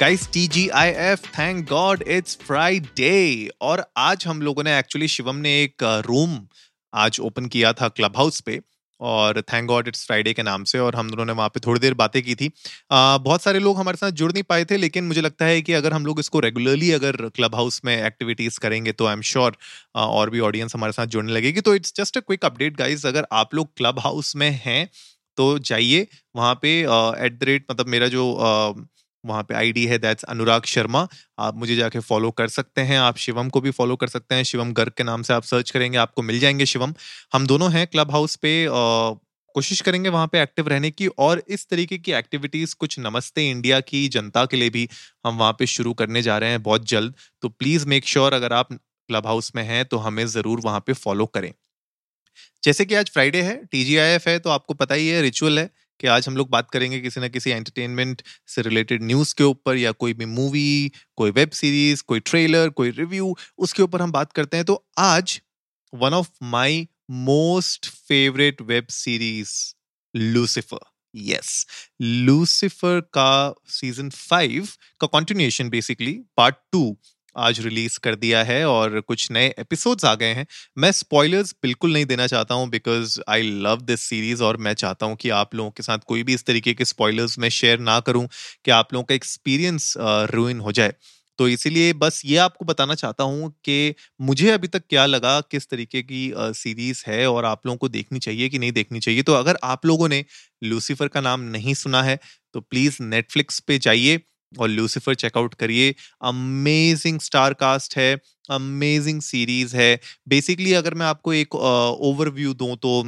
Guys एफ़ thank God it's Friday और आज हम लोगों ने एक्चुअली शिवम ने एक रूम आज ओपन किया था क्लब हाउस पे और थैंक गॉड इट्स फ्राइडे के नाम से और हम दोनों ने वहाँ पे थोड़ी देर बातें की थी। आ, बहुत सारे लोग हमारे साथ जुड़ नहीं पाए थे लेकिन मुझे लगता है कि अगर हम लोग इसको रेगुलरली अगर क्लब हाउस में एक्टिविटीज़ करेंगे तो आई एम श्योर और भी ऑडियंस हमारे साथ जुड़ने लगेगी। तो it's just a quick update guys अगर आप लोग क्लब हाउस में हैं तो जाइए वहाँ पे एट द रेट मतलब मेरा जो uh, वहाँ पे आईडी है दैट्स अनुराग शर्मा आप मुझे जाके फॉलो कर सकते हैं, आप शिवम को भी फॉलो कर सकते हैं, शिवम गर्ग के नाम से आप सर्च करेंगे, आपको मिल जाएँगे शिवम। हम दोनों हैं क्लब हाउस पे कोशिश करेंगे वहाँ पे एक्टिव रहने की और इस तरीके की एक्टिविटीज़ कुछ नमस्ते इंडिया की, जनता के लिए भी हम वहाँ पे शुरू करने जा रहे हैं बहुत जल्द। तो प्लीज़ मेक श्योर अगर आप क्लब हाउस में हैं तो हमें ज़रूर वहाँ पे फॉलो करें। जैसे कि आज फ्राइडे है टीजीआईएफ है तो आपको पता ही है रिचुअल है। कि आज हम लोग बात करेंगे किसी ना किसी एंटरटेनमेंट से रिलेटेड न्यूज़ के ऊपर या कोई भी मूवी कोई वेब सीरीज़ कोई ट्रेलर कोई रिव्यू उसके ऊपर हम बात करते हैं। तो आज one of my most favourite web series Lucifer yes Lucifer का सीज़न फाइव का कंटिन्यूएशन बेसिकली पार्ट टू आज रिलीज़ कर दिया है और कुछ नए एपिसोड्स आ गए हैं। मैं स्पॉयलर्स बिल्कुल नहीं देना चाहता हूँ because I love this series और मैं चाहता हूँ कि आप लोगों के साथ कोई भी इस तरीके के स्पॉयलर्स मैं शेयर ना करूँ कि आप लोगों का एक्सपीरियंस रूइन हो जाए। तो इसीलिए बस ये आपको बताना चाहता हूँ कि मुझे अभी तक क्या लगा, किस तरीके की सीरीज़ है और आप लोगों को देखनी चाहिए कि नहीं देखनी चाहिए। तो अगर आप लोगों ने लूसीफर का नाम नहीं सुना है तो प्लीज़ नेटफ्लिक्स पे जाइए। और लूसीफर चेकआउट करिए। अमेजिंग स्टार कास्ट है अमेजिंग सीरीज़ है। बेसिकली अगर मैं आपको एक ओवरव्यू दूँ तो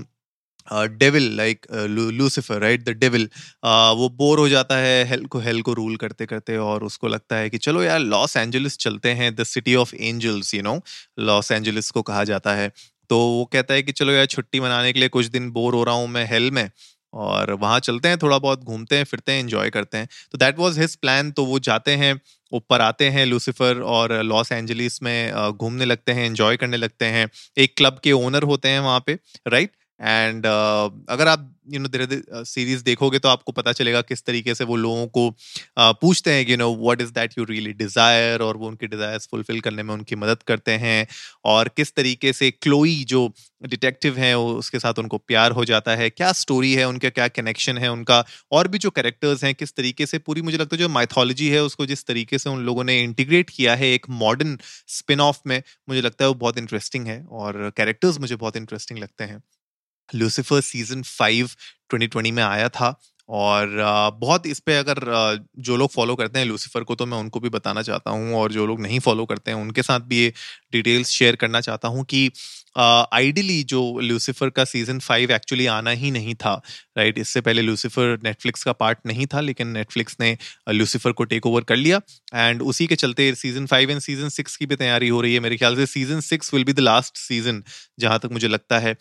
devil like Lucifer right the devil वो बोर हो जाता है हेल को हेल को रूल करते करते और उसको लगता है कि चलो यार लॉस एंजलिस चलते हैं the city of angels you know Los Angeles को कहा जाता है। तो वो कहता है कि चलो यार, छुट्टी मनाने के लिए कुछ दिन बोर हो रहा हूँ मैं हेल में। और वहाँ चलते हैं, थोड़ा बहुत घूमते हैं, फिरते हैं इन्जॉय करते हैं। तो दैट वॉज़ हिज प्लान तो वो जाते हैं, ऊपर आते हैं लूसीफर और लॉस एंजलिस में घूमने लगते हैं इन्जॉय करने लगते हैं। एक क्लब के ओनर होते हैं वहाँ पे राइट एंड uh, अगर आप यू नो धीरे धीरे सीरीज़ देखोगे तो आपको पता चलेगा किस तरीके से वो लोगों को uh, पूछते हैं कि you know what is that you really desire और वो उनके डिजायर्स फुलफिल करने में उनकी मदद करते हैं। और किस तरीके से क्लोई जो डिटेक्टिव है उसके साथ उनको प्यार हो जाता है। क्या स्टोरी है उनका क्या कनेक्शन है उनका? और भी जो कैरेक्टर्स हैं किस तरीके से पूरी मुझे लगता है जो माइथोलॉजी है उसको जिस तरीके से उन लोगों ने इंटीग्रेट किया है एक मॉडर्न स्पिन ऑफ़ में मुझे लगता है वो बहुत इंटरेस्टिंग है। और कैरेक्टर्स मुझे बहुत इंटरेस्टिंग लगते हैं। लूसीफर सीज़न फाइव 2020 में आया था और बहुत इस पे अगर जो लोग फॉलो करते हैं लूसीफर को तो मैं उनको भी बताना चाहता हूँ और जो लोग नहीं फॉलो करते हैं उनके साथ भी ये डिटेल्स शेयर करना चाहता हूँ कि आइडियली uh, जो लूसीफर का सीज़न फाइव एक्चुअली आना ही नहीं था राइट right? इससे पहले लूसीफर नेटफ्लिक्स का पार्ट नहीं था लेकिन नेटफ्लिक्स ने लूसीफर को टेक ओवर कर लिया। एंड उसी के चलते season five and season six की भी तैयारी हो रही है मेरे ख्याल से। Season six will be the last season जहाँ तक मुझे लगता है।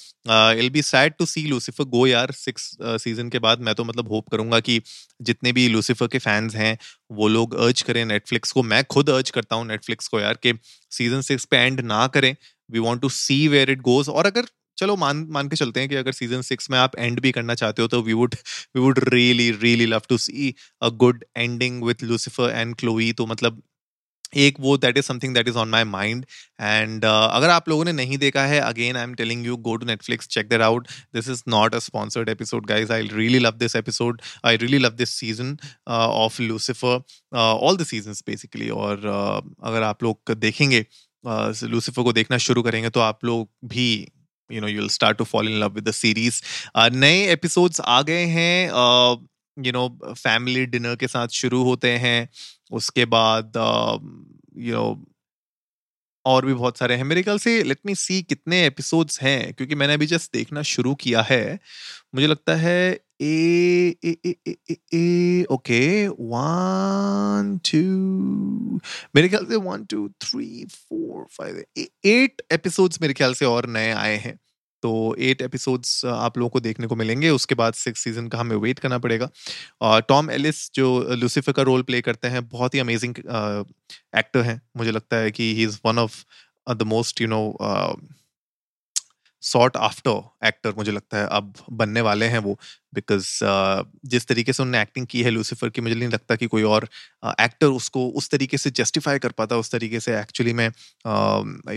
I'll be sad to see Lucifer go यार सिक्स सीज़न के बाद। मैं तो मतलब होप करूँगा कि जितने भी लूसीफर के फैंस हैं वो लोग अर्ज़ करें नेटफ्लिक्स को। मैं खुद अर्ज़ करता हूँ नेटफ्लिक्स को यार कि सीज़न सिक्स पे एंड ना करें। We want to see where it goes और अगर चलो मान मान के चलते हैं कि अगर सीज़न सिक्स में आप एंड भी करना चाहते हो तो we would we would really really love to see a good ending with Lucifer and Chloe तो मतलब एक वो that is something that is on my mind and अगर आप लोगों ने नहीं देखा है again I am telling you go to Netflix check that out this is not a sponsored episode guys I really love this episode I really love this season of Lucifer all the season basically और uh, अगर आप लोग देखेंगे Lucifer को देखना शुरू करेंगे तो आप लोग भी you know you will start to fall in love with the series नए एपिसोड्स आ गए हैं यू नो फैमिली डिनर के साथ शुरू होते हैं, उसके बाद यू नो और भी बहुत सारे हैं। मेरे ख्याल से लेट मी सी कितने एपिसोड्स हैं, क्योंकि मैंने अभी जस्ट देखना शुरू किया है। मुझे लगता है ए ए ए ए ए ओके वन टू मेरे ख्याल से one two three four five eight episodes मेरे ख्याल से और नए आए हैं। तो एट एपिसोड्स आप लोगों को देखने को मिलेंगे। उसके बाद सिक्स सीज़न का हमें वेट करना पड़ेगा। और टॉम एलिस जो लूसीफर का रोल प्ले करते हैं, बहुत ही अमेजिंग एक्टर हैं। मुझे लगता है कि he is one of the most you know sought after actor मुझे लगता है अब बनने वाले हैं वो बिकॉज़ uh, जिस तरीके से उन्होंने एक्टिंग की है लूसीफर की मुझे नहीं लगता कि कोई और एक्टर uh, उसको उस तरीके से जस्टिफाई कर पाता उस तरीके से एक्चुअली में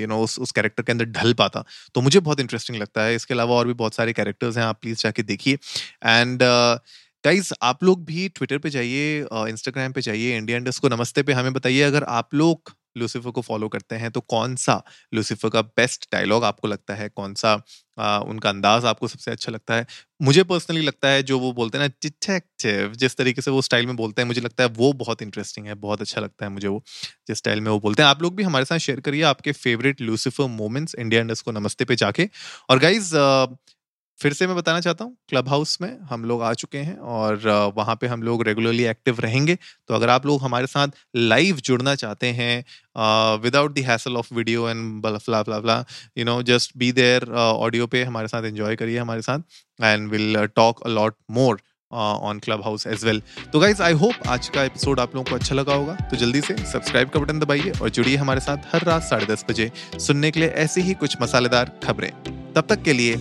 यू नो उस उस कैरेक्टर के अंदर ढल पाता। तो मुझे बहुत इंटरेस्टिंग लगता है। इसके अलावा और भी बहुत सारे कैरेक्टर्स हैं आप प्लीज़ जाके देखिए। एंड गाइज़ आप लोग भी ट्विटर पे जाइए इंस्टाग्राम पे जाइए इंडिया इंडस्ट को नमस्ते पे हमें बताइए। अगर आप लोग लूसीफर को फॉलो करते हैं तो कौन सा लूसीफर का बेस्ट डायलॉग आपको लगता है? कौन सा आ, उनका अंदाज आपको सबसे अच्छा लगता है? मुझे पर्सनली लगता है जो वो बोलते हैं ना डिटेक्टिव जिस तरीके से वो स्टाइल में बोलते हैं मुझे लगता है वो बहुत इंटरेस्टिंग है बहुत अच्छा लगता है मुझे वो जिस स्टाइल में वो बोलते हैं। आप लोग भी हमारे साथ शेयर करिए आपके फेवरेट लूसीफर मोमेंट्स इंडिया इंडस को नमस्ते पे जाके। और गाइज़ फिर से मैं बताना चाहता हूँ क्लब हाउस में हम लोग आ चुके हैं और वहाँ पे हम लोग रेगुलरली एक्टिव रहेंगे। तो अगर आप लोग हमारे साथ लाइव जुड़ना चाहते हैं without the hassle of video and फ्ला फ्ला फ्ला you know just be there audio पे हमारे साथ एंजॉय करिए हमारे साथ and will talk a lot more on Clubhouse as well तो गाइज़ आई होप आज का एपिसोड आप लोगों को अच्छा लगा होगा। तो जल्दी से सब्सक्राइब का बटन दबाइए और जुड़िए हमारे साथ हर रात साढ़े दस बजे सुनने के लिए ऐसी ही कुछ मसालेदार खबरें। तब तक के लिए